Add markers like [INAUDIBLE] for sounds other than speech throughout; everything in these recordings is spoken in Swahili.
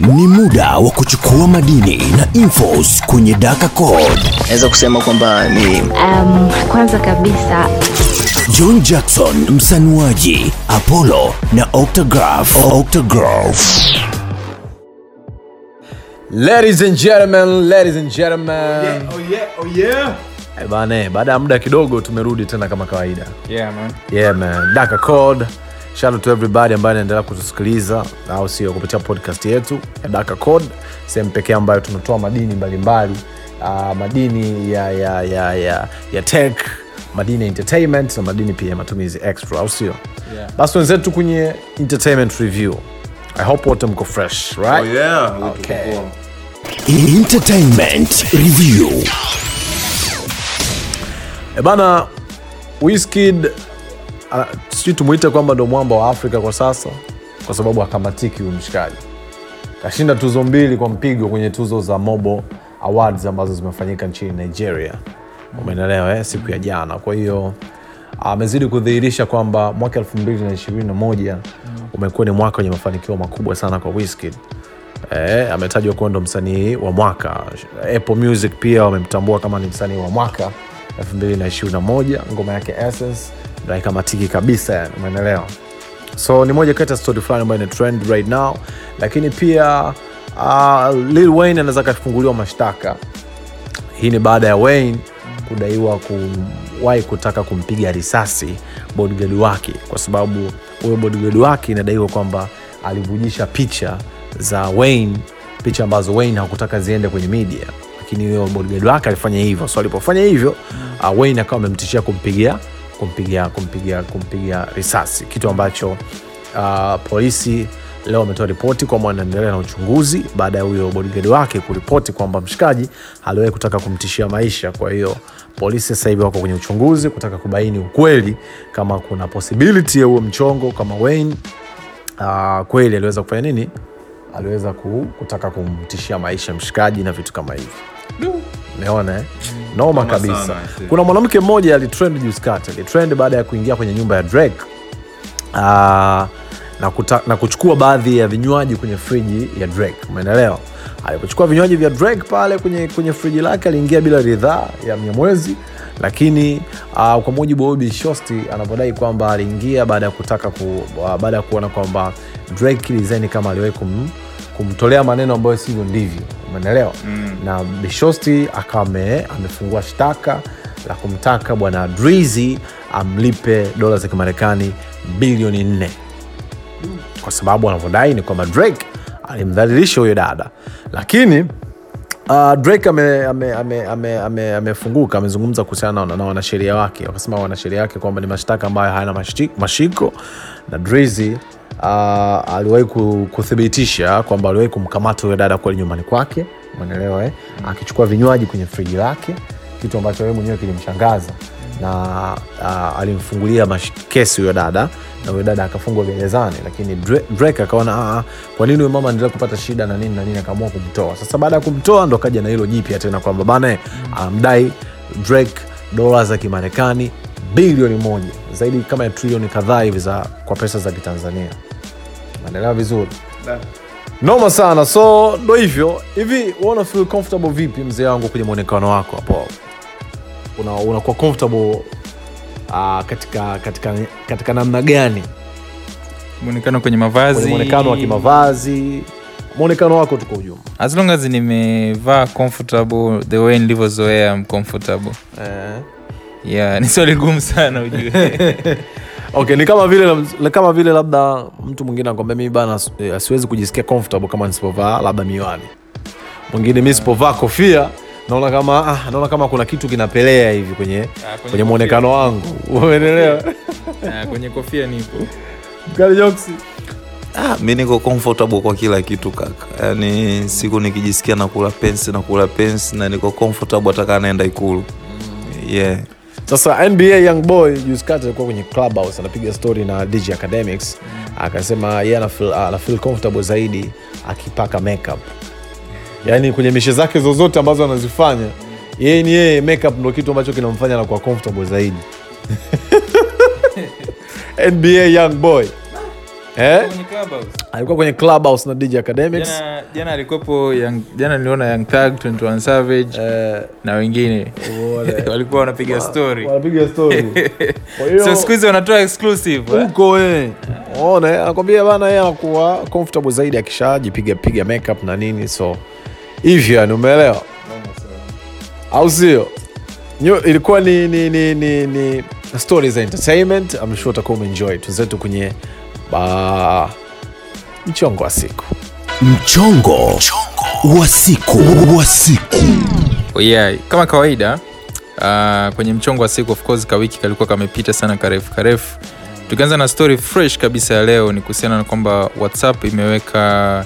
Ni muda wa kuchukua madini na infos kwenye Daka Code. naweza kusema kwamba ni Um, kwanza kabisa John Jackson msanuaji, Apollo na Octograph. Octograph. Ladies and gentlemen, ladies and gentlemen. Oh yeah, oh yeah. Eh, bane, baada ya muda kidogo tumerudi tena kama kawaida. Yeah, man. Yeah man, Daka Code. Shout out to everybody ambaye anaendelea kutusikiliza au sio kupitia podcast yetu ya Daka Code, sehemu pekee ambayo tunatoa madini mbalimbali uh, madini ya ya ya ya, ya tech, madini ya entertainment na madini pia ya matumizi extra, au sio? Yeah. Basi wenzetu kwenye entertainment review. I hope wote mko fresh, right? Oh yeah. Okay. Entertainment Review. E bana, Wizkid uh, sijui tumwite kwamba ndo mwamba wa Afrika kwa sasa, kwa sababu akamatiki huyu mshikaji. Kashinda tuzo mbili kwa mpigo kwenye tuzo za Mobo Awards ambazo zimefanyika nchini Nigeria, umeelewa eh, siku ya jana. Kwa hiyo amezidi kudhihirisha kwamba mwaka 221 umekuwa ni mwaka wenye mafanikio makubwa sana kwa Wizkid. E, ametajwa kuwa ndo msanii wa mwaka. Apple Music pia wamemtambua kama ni msanii wa mwaka 2021. Ngoma yake Essence haikamatiki kabisa, umeelewa. So ni moja kati ya story fulani ambayo trend right now, lakini pia uh, Lil Wayne anaweza akafunguliwa mashtaka. Hii ni baada ya Wayne kudaiwa kuwahi kutaka kumpiga risasi bodyguard wake, kwa sababu huyo bodyguard wake inadaiwa kwamba alivujisha picha za Wayne, picha ambazo Wayne hakutaka ziende kwenye media, lakini huyo bodyguard wake alifanya hivyo. So alipofanya hivyo, uh, Wayne akawa amemtishia kumpigia kumpigia kumpiga kumpiga risasi, kitu ambacho uh, polisi leo ametoa ripoti kwamba wanaendelea na uchunguzi baada ya huyo bodigadi wake kuripoti kwamba mshikaji aliwahi kutaka kumtishia maisha. Kwa hiyo polisi sasa hivi wako kwenye uchunguzi kutaka kubaini ukweli kama kuna possibility ya huo mchongo kama Wayne uh, kweli aliweza kufanya nini, aliweza kutaka kumtishia maisha mshikaji na vitu kama hivi. Umeona eh? Noma Noma kabisa. sana, Kuna mwanamke mmoja alitrend juzi kati, alitrend baada ya kuingia kwenye nyumba ya Drake uh, na, kuta, na kuchukua baadhi ya vinywaji kwenye friji ya Drake, umeelewa? Alipochukua vinywaji vya Drake pale kwenye, kwenye friji lake aliingia bila ridhaa ya Mnyamwezi, lakini uh, kwa mujibu wa Obi Shosti anavyodai kwamba aliingia baada ya kutaka ku, uh, baada ya kuona kwamba Drake design kama aliwahi kum, kumtolea maneno ambayo sivyo ndivyo, umeelewa? mm. na Bishosti akawa amefungua shtaka la kumtaka bwana Drizzy amlipe dola za Kimarekani bilioni nne. Kwa sababu anavyodai ni kwamba Drake alimdhalilisha huyo dada, lakini uh, Drake amefunguka ame, ame, ame, ame, amezungumza kuhusiana na, na wanasheria wake, wakasema wanasheria wake kwamba ni mashtaka ambayo hayana mashiko. Na Drizzy uh, aliwahi kuthibitisha kwamba aliwahi kumkamata huyo dada kweli nyumbani kwake, mwenelewa eh? akichukua vinywaji kwenye friji lake, kitu ambacho yeye mwenyewe kilimshangaza na uh, alimfungulia kesi huyo dada na huyo dada akafungwa gerezani, lakini Drake akaona "Ah, kwa huyo mama endelea kupata shida na nini na nini, akaamua kumtoa. Sasa baada ya kumtoa ndo kaja na hilo jipya tena kwamba bana amdai um, Drake dola za Kimarekani bilioni moja zaidi kama ya trilioni kadhaa hivi za kwa pesa za Kitanzania. Naelewa vizuri. Noma sana. So ndo hivyo. Hivi una feel comfortable vipi mzee wangu kwenye mwonekano wako hapo? Una, comfortable uh, katika, katika, katika namna gani? Mwonekano kwenye mavazi. Mwonekano wa kimavazi. Mwonekano wako tu kwa ujumla. As long as nimevaa comfortable the way nilivyozoea I'm comfortable. Eh. yeah [LAUGHS] ni swali gumu sana ujue [LAUGHS] okay ni kama vile kama vile labda mtu mwingine akwambia mimi bana eh, siwezi kujisikia comfortable kama nisipovaa labda miwani. Mwingine mi sipovaa kofia naona kama ah, naona kama kuna kitu kinapelea hivi kwenye kwenye kwenye mwonekano wangu. [LAUGHS] Umeelewa? [LAUGHS] Ah, kwenye kofia nipo. Ah, mi niko comfortable kwa kila kitu kaka, yaani siku nikijisikia nakula pensi nakula pensi na niko comfortable hata kaa naenda ikulu. Yeah. Sasa nba young boy juzi alikuwa kwenye clubhouse anapiga story na dj academics akasema yeye anafeel comfortable zaidi akipaka makeup. Yaani kwenye mishe zake zozote ambazo anazifanya yeye ni yeye makeup ndo kitu ambacho kinamfanya anakuwa comfortable zaidi. [LAUGHS] Nba young boy eh? Alikuwa kwenye clubhouse. Na dj academics jana jana alikuwepo jana niliona young thug 21 savage eh, na wengine. [LAUGHS] Walikuwa wanapiga story. wanapiga story. [LAUGHS] Kwa hiyo so siku hizi wanatoa exclusive eh? huko eh. Unaona, eh, anakwambia bana yeye anakuwa comfortable zaidi akishajipiga piga makeup na nini so hivyo yani umeelewa? Au sio? Ilikuwa ni, ni, ni, ni, ni stories za entertainment. I'm sure utakuwa umeenjoy tuzetu kwenye ba mchongo wa siku. Mchongo wa siku. Wa siku. Oh yeah. kama kawaida uh, kwenye mchongo wa siku of course kawiki kalikuwa kamepita sana karefu karefu. Tukianza na story fresh kabisa ya leo ni kuhusiana na kwamba whatsapp imeweka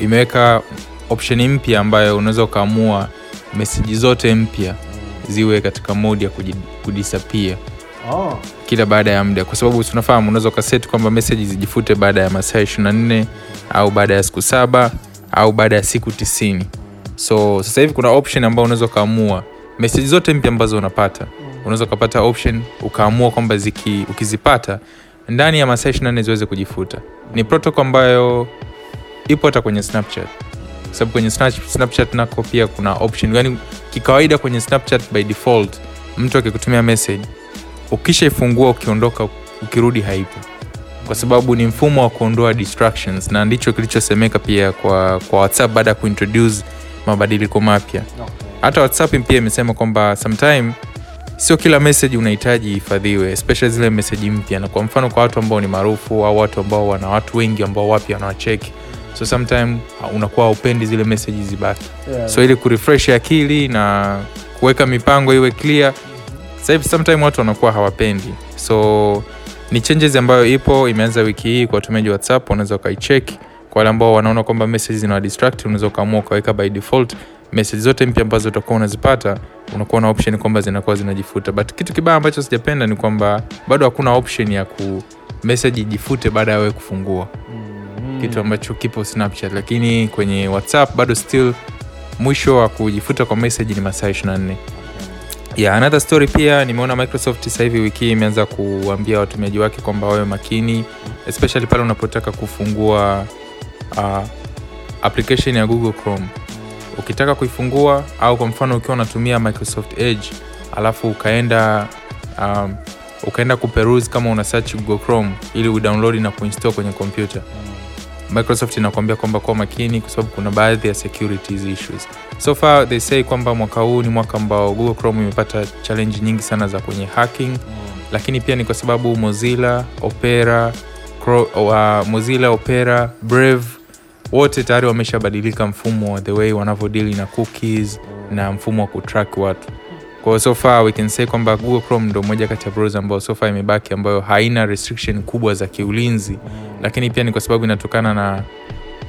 imeweka option mpya ambayo unaweza ukaamua meseji zote mpya ziwe katika modi ya kuji- kudisappear kila baada ya muda kwa sababu tunafahamu unaweza ukaset kwamba meseji zijifute baada ya masaa 24 au baada ya siku saba au baada ya siku tisini. So sasa hivi kuna option ambayo unaweza ukaamua. Meseji zote mpya ambazo unapata unaweza ukapata option ukaamua kwamba ukizipata ndani ya masaa 24 ziweze kujifuta. Ni protocol ambayo ipo hata kwenye snapchat. Kwa sababu kwenye snapchat nako pia kuna option. Yani kikawaida kwenye snapchat by default mtu akikutumia message ukishaifungua ukiondoka ukirudi haipo. Kwa sababu ni mfumo wa kuondoa distractions na ndicho kilichosemeka pia kwa, kwa whatsapp baada ya kuintroduce mabadiliko mapya. Hata whatsapp pia imesema kwamba sometime sio kila message unahitaji ihifadhiwe especially zile message mpya. Na kwa mfano kwa watu ambao ni maarufu au watu ambao wana watu wengi ambao wapya wanawacheki. So sometime unakuwa upendi zile message zibaki. Yeah. so ili kurefresh akili na kuweka mipango iwe clear sasa hivi sometime watu wanakuwa hawapendi. So ni changes ambayo ipo imeanza wiki hii kwa watumiaji wa whatsapp unaweza ukaicheck. kwa wale ambao wanaona kwamba message zina distract unaweza ukaamua ukaweka by default. Message zote mpya ambazo utakuwa unazipata unakuwa na option kwamba zinakuwa zinajifuta. But kitu kibaya ambacho sijapenda ni kwamba bado hakuna option ya ku message ijifute baada ya wewe kufungua. Kitu ambacho kipo snapchat. Lakini kwenye whatsapp bado still mwisho wa kujifuta kwa message ni masaa 24 yeah, another story pia nimeona microsoft sasa hivi wiki hii imeanza kuambia watumiaji wake kwamba wawe makini especially pale unapotaka kufungua uh, application ya google chrome. Ukitaka kuifungua au kwa mfano ukiwa unatumia microsoft edge alafu ukaenda um, ukaenda kuperuse kama una search google chrome ili udownload na kuinstall kwenye kompyuta microsoft inakuambia kwamba kuwa makini kwa sababu kuna baadhi ya securities issues. So far they say kwamba mwaka huu ni mwaka ambao google chrome imepata challenge nyingi sana za kwenye hacking. Lakini pia ni kwa sababu mozilla opera Cro, uh, mozilla opera brave wote tayari wameshabadilika mfumo wa the way wanavyodili na cookies na mfumo wa kutrack watu. Kwa hiyo so far we can say kwamba google chrome ndo moja kati ya browser ambayo so far imebaki ambayo haina restriction kubwa za kiulinzi lakini pia ni kwa sababu inatokana na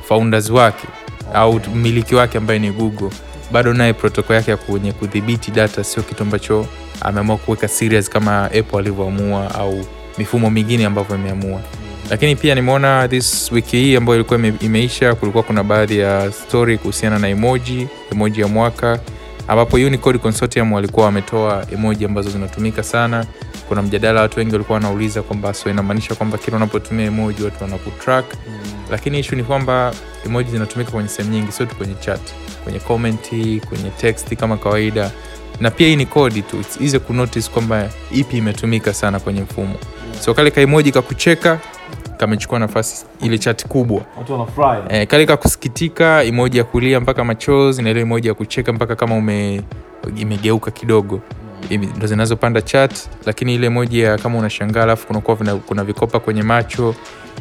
founders wake au mmiliki wake ambaye ni google. Bado naye protoko yake ya kwenye kudhibiti data sio kitu ambacho ameamua kuweka serious kama apple alivyoamua au mifumo mingine ambavyo imeamua. Lakini pia nimeona this wiki hii ambayo ilikuwa imeisha kulikuwa kuna baadhi ya story kuhusiana na emoji emoji ya mwaka ambapo unicode consortium walikuwa wametoa emoji ambazo zinatumika sana kuna mjadala watu wengi walikuwa wanauliza kwamba so inamaanisha kwamba kila unapotumia emoji watu wanakutrack mm. lakini ishu ni kwamba emoji zinatumika kwenye sehemu nyingi sio tu kwenye chat kwenye komenti kwenye teksti kama kawaida. Na pia hii ni kodi tu ize kunotice kwamba ipi imetumika sana kwenye mfumo. So kale kaemoji kakucheka kamechukua nafasi ile chat kubwa. E, kale kakusikitika imoji ya kulia mpaka machozi na ile imoji ya kucheka mpaka kama ume imegeuka kidogo ndo zinazopanda chat lakini ile emoji ya kama unashangaa alafu kunakuwa kuna vikopa kwenye macho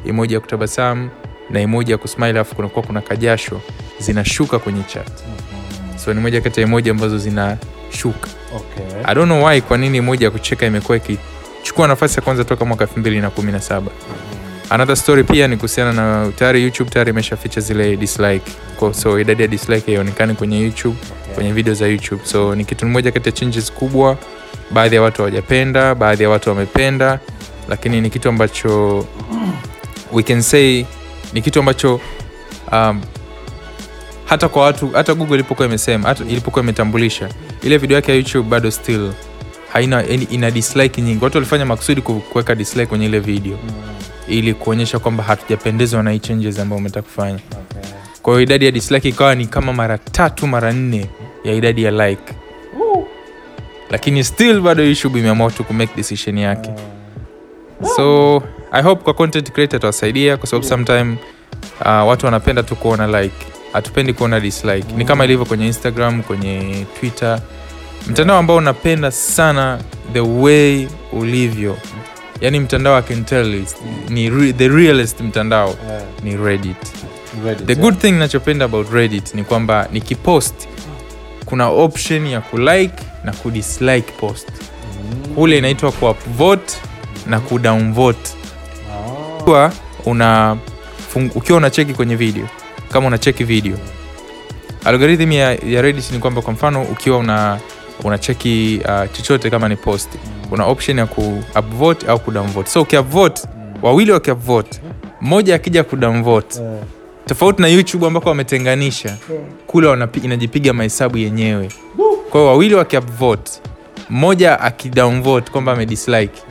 emoji ya kutabasamu na emoji ya kusmile alafu kunakuwa kuna kajasho zinashuka kwenye chat. So ni moja kati ya emoji ambazo zinashuka. Okay. i don't know why kwa nini emoji ya kucheka imekuwa ikichukua nafasi ya kwanza toka mwaka 2017 another story pia ni kuhusiana na tayari youtube tayari imeshaficha zile dislike. Kwa- so idadi ya dislike haionekani kwenye youtube kwenye video za youtube. So ni kitu moja kati ya changes kubwa. Baadhi ya watu hawajapenda baadhi ya watu wamependa lakini ni kitu ambacho we can say ni kitu ambacho um, hata kwa watu hata google ilipokuwa imesema hata ilipokuwa imetambulisha ile video yake ya youtube bado still haina ina dislike nyingi. Watu walifanya makusudi ku- kuweka dislike kwenye ile video ili kuonyesha kwamba hatujapendezwa na hii changes ambayo umetaka kufanya. Kwa hiyo idadi ya dislike ikawa ni kama mara tatu mara nne ya idadi ya like. Lakini still bado youtube imeamua tu kumake decision yake. So i hope kwa content creator atawasaidia kwa sababu sometime uh, watu wanapenda tu kuona like. Hatupendi kuona dislike. Ni kama ilivyo kwenye instagram kwenye twitter. Mtandao ambao unapenda sana the way ulivyo. Yani mtandao I can ni re, the realest mtandao. Ni reddit. The good thing nachopenda about reddit ni kwamba nikipost kuna option ya kulike na kudislike post. Kule inaitwa kuupvote na kudownvote ukiwa una ukiwa unacheki kwenye video kama unacheki video. Algorithm ya, ya reddit ni kwamba kwa mfano ukiwa una unacheki uh, chochote kama ni post una option ya kuupvote au kudownvote so ukiupvote wawili wakiupvote mmoja akija kudownvote tofauti na youtube ambako wametenganisha kule wanapi- inajipiga mahesabu yenyewe. Kwa hiyo wawili wakiupvote mmoja akidownvote kwamba amedislike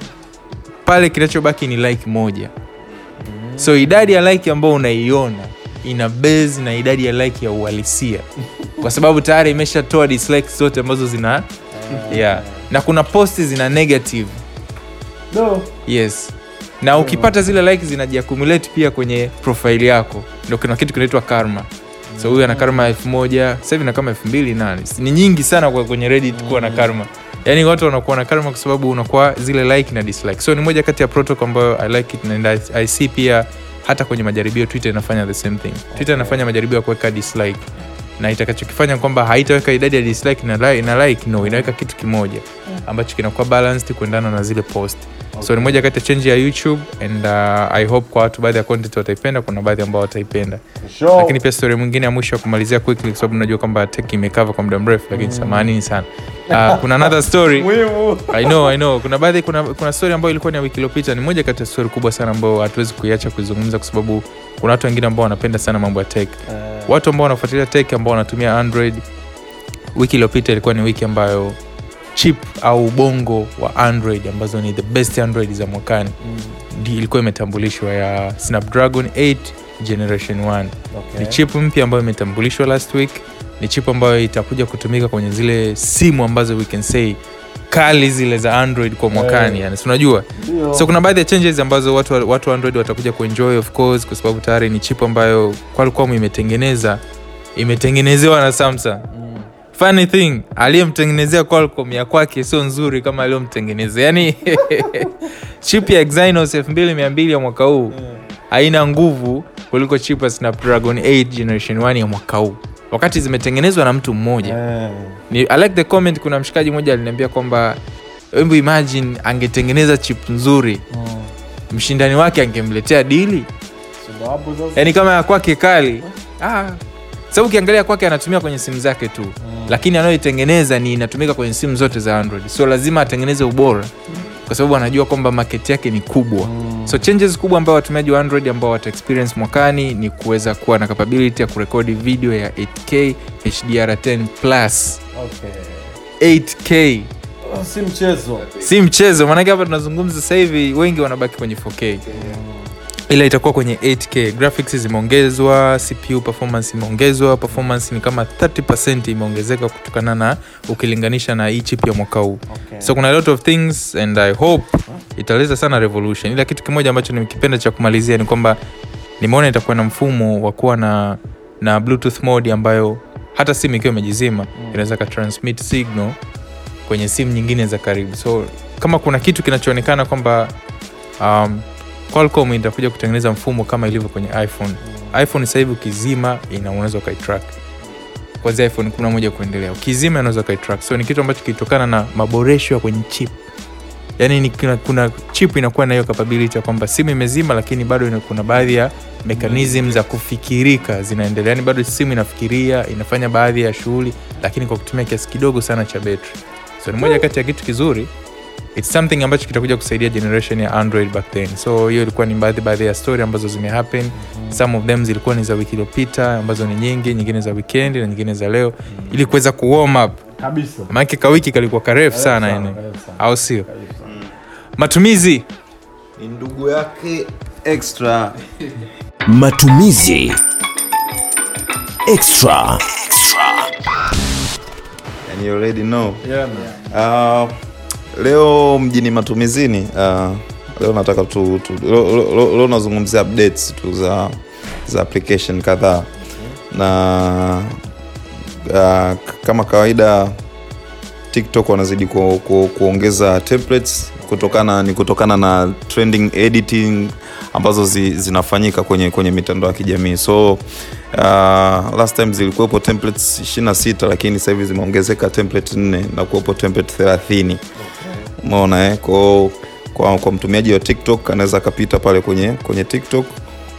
pale kinachobaki ni like moja. So idadi ya like ambayo unaiona ina base na idadi ya like ya uhalisia. Kwa sababu tayari imeshatoa dislikes zote ambazo zina yeah. na kuna posti zina negative. Yes na ukipata zile like zinajiakumulate pia kwenye profile yako. Ndo kuna kitu kinaitwa karma. So huyu ana karma elfu moja sasa na kama elfu mbili nani, ni nyingi sana kwa kwenye reddit kuwa na karma. Yaani watu wanakuwa na karma kwa sababu unakuwa zile like na dislike. So ni moja kati ya protocol ambayo i like it and I see pia hata kwenye majaribio twitter inafanya the same thing. Twitter inafanya majaribio ya kuweka dislike. Na itakachokifanya kwamba haitaweka idadi ya dislike na like, na like no inaweka kitu kimoja ambacho kinakuwa balanced kuendana na zile post so ni moja kati ya change ya youtube and uh, i hope kwa watu baadhi ya content wataipenda kuna baadhi ambao wataipenda. Lakini pia story mwingine ya mwisho ya kumalizia quickly kwa sababu najua kwamba tech imekava kwa muda mrefu lakini samanini sana. Uh, [LAUGHS] kuna another story. I know, I know. kuna baadhi kuna, kuna story ambayo ilikuwa ni ya wiki iliyopita. Ni moja kati ya story kubwa sana ambayo hatuwezi kuiacha kuizungumza kwa sababu kuna watu wengine ambao wanapenda sana mambo ya tech. Watu ambao wanafuatilia tech ambao wanatumia android wiki iliyopita ilikuwa ni wiki ambayo chip au ubongo wa android ambazo ni the best android za mwakani. Mm. ilikuwa imetambulishwa ya snapdragon 8 generation 1 ni chip mpya ambayo imetambulishwa last week. Ni chip ambayo itakuja kutumika kwenye zile simu ambazo we can say kali zile za android kwa mwakani yani unajua? So kuna baadhi ya changes ambazo watu, watu android watakuja kuenjoy of course kwa sababu tayari ni chip ambayo qualcom imetengeneza. Imetengenezewa na samsung funny thing aliyemtengenezea qualcomm ya kwake sio nzuri kama aliyomtengenezea. Yani [LAUGHS] chip ya exynos 2200 ya mwaka huu haina nguvu kuliko chip ya snapdragon 8 generation 1 ya mwaka huu. Wakati zimetengenezwa na mtu mmoja. Ni, I like the comment kuna mshikaji mmoja aliniambia kwamba hebu imagine angetengeneza chip nzuri mshindani wake angemletea dili. Yaani kama ya kwake kali. Ah. Sababu ukiangalia kwake anatumia kwenye simu zake tu. Lakini anayoitengeneza ni inatumika kwenye simu zote za android. So lazima atengeneze ubora. Kwa sababu anajua kwamba market yake ni kubwa. So changes kubwa ambayo watumiaji wa android ambao wata experience mwakani ni kuweza kuwa na capability ya kurekodi video ya 8k hdr10 plus. 8k si mchezo. Si mchezo. Maanake hapa tunazungumza sasa hivi wengi wanabaki kwenye 4k ila itakuwa kwenye 8k graphics zimeongezwa cpu performance imeongezwa performance ni kama 30 imeongezeka kutokana na ukilinganisha na hii chip ya mwaka huu. Okay. so kuna a lot of things and i hope italeta sana revolution. Ila kitu kimoja ambacho nimekipenda cha kumalizia ni kwamba nimeona itakuwa na mfumo wa kuwa na na bluetooth mode ambayo hata simu ikiwa imejizima inaweza ka transmit signal kwenye simu nyingine za karibu. So kama kuna kitu kinachoonekana kwamba um, Qualcomm itakuja kutengeneza mfumo kama ilivyo kwenye iphone. iphone sasa hivi ukizima ina ukaitrack. Kwanzia iphone 11 kuendelea. Ukizima unaweza ukaitrack. So ni kitu ambacho kilitokana na maboresho ya kwenye chip. Yaani ni kuna, kuna chip inakuwa na hiyo capability ya kwamba simu imezima lakini bado kuna baadhi ya mechanism za kufikirika zinaendelea. Yaani bado simu inafikiria inafanya baadhi ya shughuli lakini kwa kutumia kiasi kidogo sana cha betri so ni moja kati ya kitu kizuri its something ambacho kitakuja kusaidia generation ya android back then. So hiyo ilikuwa ni baadhi baadhi ya story ambazo zimehappen some of them zilikuwa ni za wiki iliyopita ambazo ni nyingi nyingine za weekend na nyingine za leo. Ili kuweza kuwarm up. Kabisa. Maanake kawiki kalikuwa karefu sana yani. au sio? Matumizi. Ni ndugu yake extra. [LAUGHS] Matumizi. Extra. and you already know. Uh, leo mjini matumizini uh, leo nataka tu, tu leo, nazungumzia updates tu za za application kadhaa. Na uh, kama kawaida tiktok wanazidi ku, ku, kuongeza templates kutokana ni kutokana na trending editing ambazo zi, zinafanyika kwenye kwenye mitandao ya kijamii. So uh, last time zilikuwepo templates 26 lakini sasa hivi zimeongezeka template 4 na kuwepo template 30 umeona eh? kwa, kwa, kwa mtumiaji wa tiktok anaweza akapita pale kwenye kwenye tiktok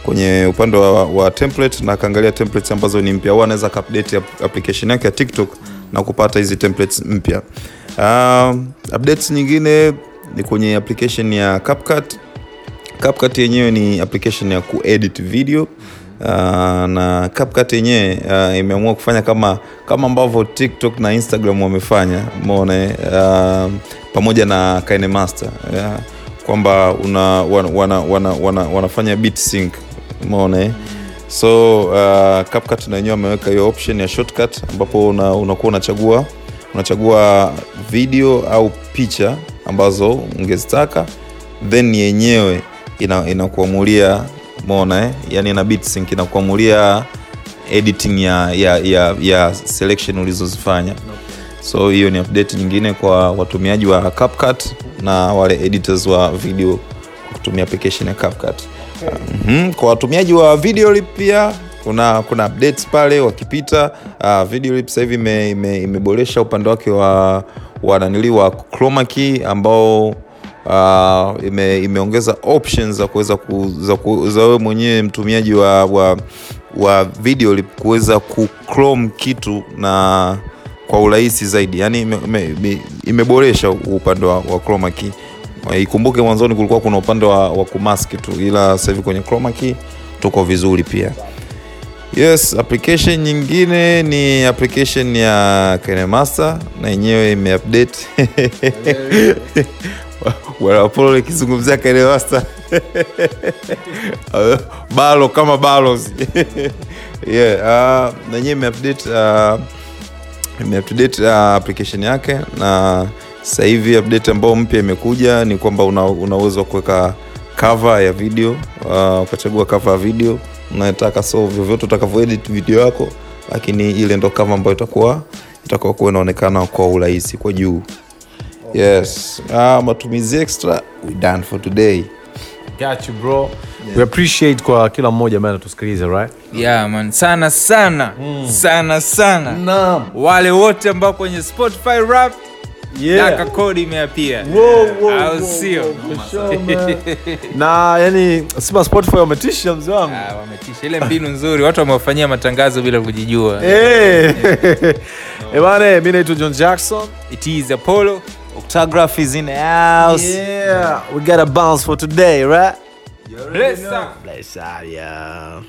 kwenye upande wa, wa template na akaangalia templates ambazo ni mpya. Au anaweza akaupdate ap- application yake ya tiktok na kupata hizi templates mpya. Um, updates nyingine ni kwenye application ya CapCut. CapCut yenyewe ni application ya kuedit video uh, na CapCut yenyewe uh, imeamua kufanya kama kama ambavyo TikTok na Instagram wamefanya umeona eh, uh, pamoja na KineMaster yeah, kwamba una, wana, wana, wana, wana, wanafanya beat sync umeona eh? so uh, CapCut na wenyewe wameweka hiyo option ya shortcut ambapo una, unakuwa unachagua unachagua video au picha ambazo ungezitaka then yenyewe ina- mona eh? yani na beat inakuamulia editing ya, ya, ya, ya selection ulizozifanya so hiyo ni update nyingine kwa watumiaji wa CapCut na wale editors wa video kutumia application ya CapCut mm-hmm. kwa watumiaji wa Videolip pia kuna kuna updates pale wakipita uh, Videolip sasa hivi ime- ime- imeboresha upande wake wa wa nanili wa chroma key ambao uh, ime, imeongeza options za kuweza ku, za, wewe mwenyewe mtumiaji wa, wa, wa Videolip kuweza kuchrome kitu na kwa urahisi zaidi. Yani imeboresha ime, ime, upande wa, wa chroma key. Ikumbuke mwanzoni kulikuwa kuna upande wa, wa kumask tu ila sasa hivi kwenye chroma key tuko vizuri pia. Yes application nyingine ni application ya KineMaster na yenyewe imeupdate [LAUGHS] wanapolo ikizungumzia KineMaster [LAUGHS] balo kama balos. [LAUGHS] Yeah, uh, na imeupdate uh, imeupdate uh, application yake na sasa hivi update ambayo mpya imekuja ni kwamba una, una uwezo wa kuweka cover ya video uh, ukachagua cover ya video unayotaka so vyovyote utakavyoedit video yako lakini ile ndo cover ambayo itakuwa itakuwa kuwa inaonekana kwa urahisi kwa juu yes. Uh, matumizi extra we done for today. Got you bro. We appreciate kwa kila mmoja ambaye anatusikiliza right? yeah, man. Sana sana. Sana sana. Naam. wale wote ambao kwenye spotify rap Yeah. kodi imeapia Wow, wow, au wow, sio? wow, for sure, man. [LAUGHS] na yani sima spotify wametisha mzee wangu. Ah, wametisha. Ile mbinu nzuri. Watu wamewafanyia matangazo bila kujijua. Hey. [LAUGHS] Eh, bana mi naitwa john jackson. It is apollo Octagraph is in the house yeah we got a bounce for today right Bless up. Bless out, yeah.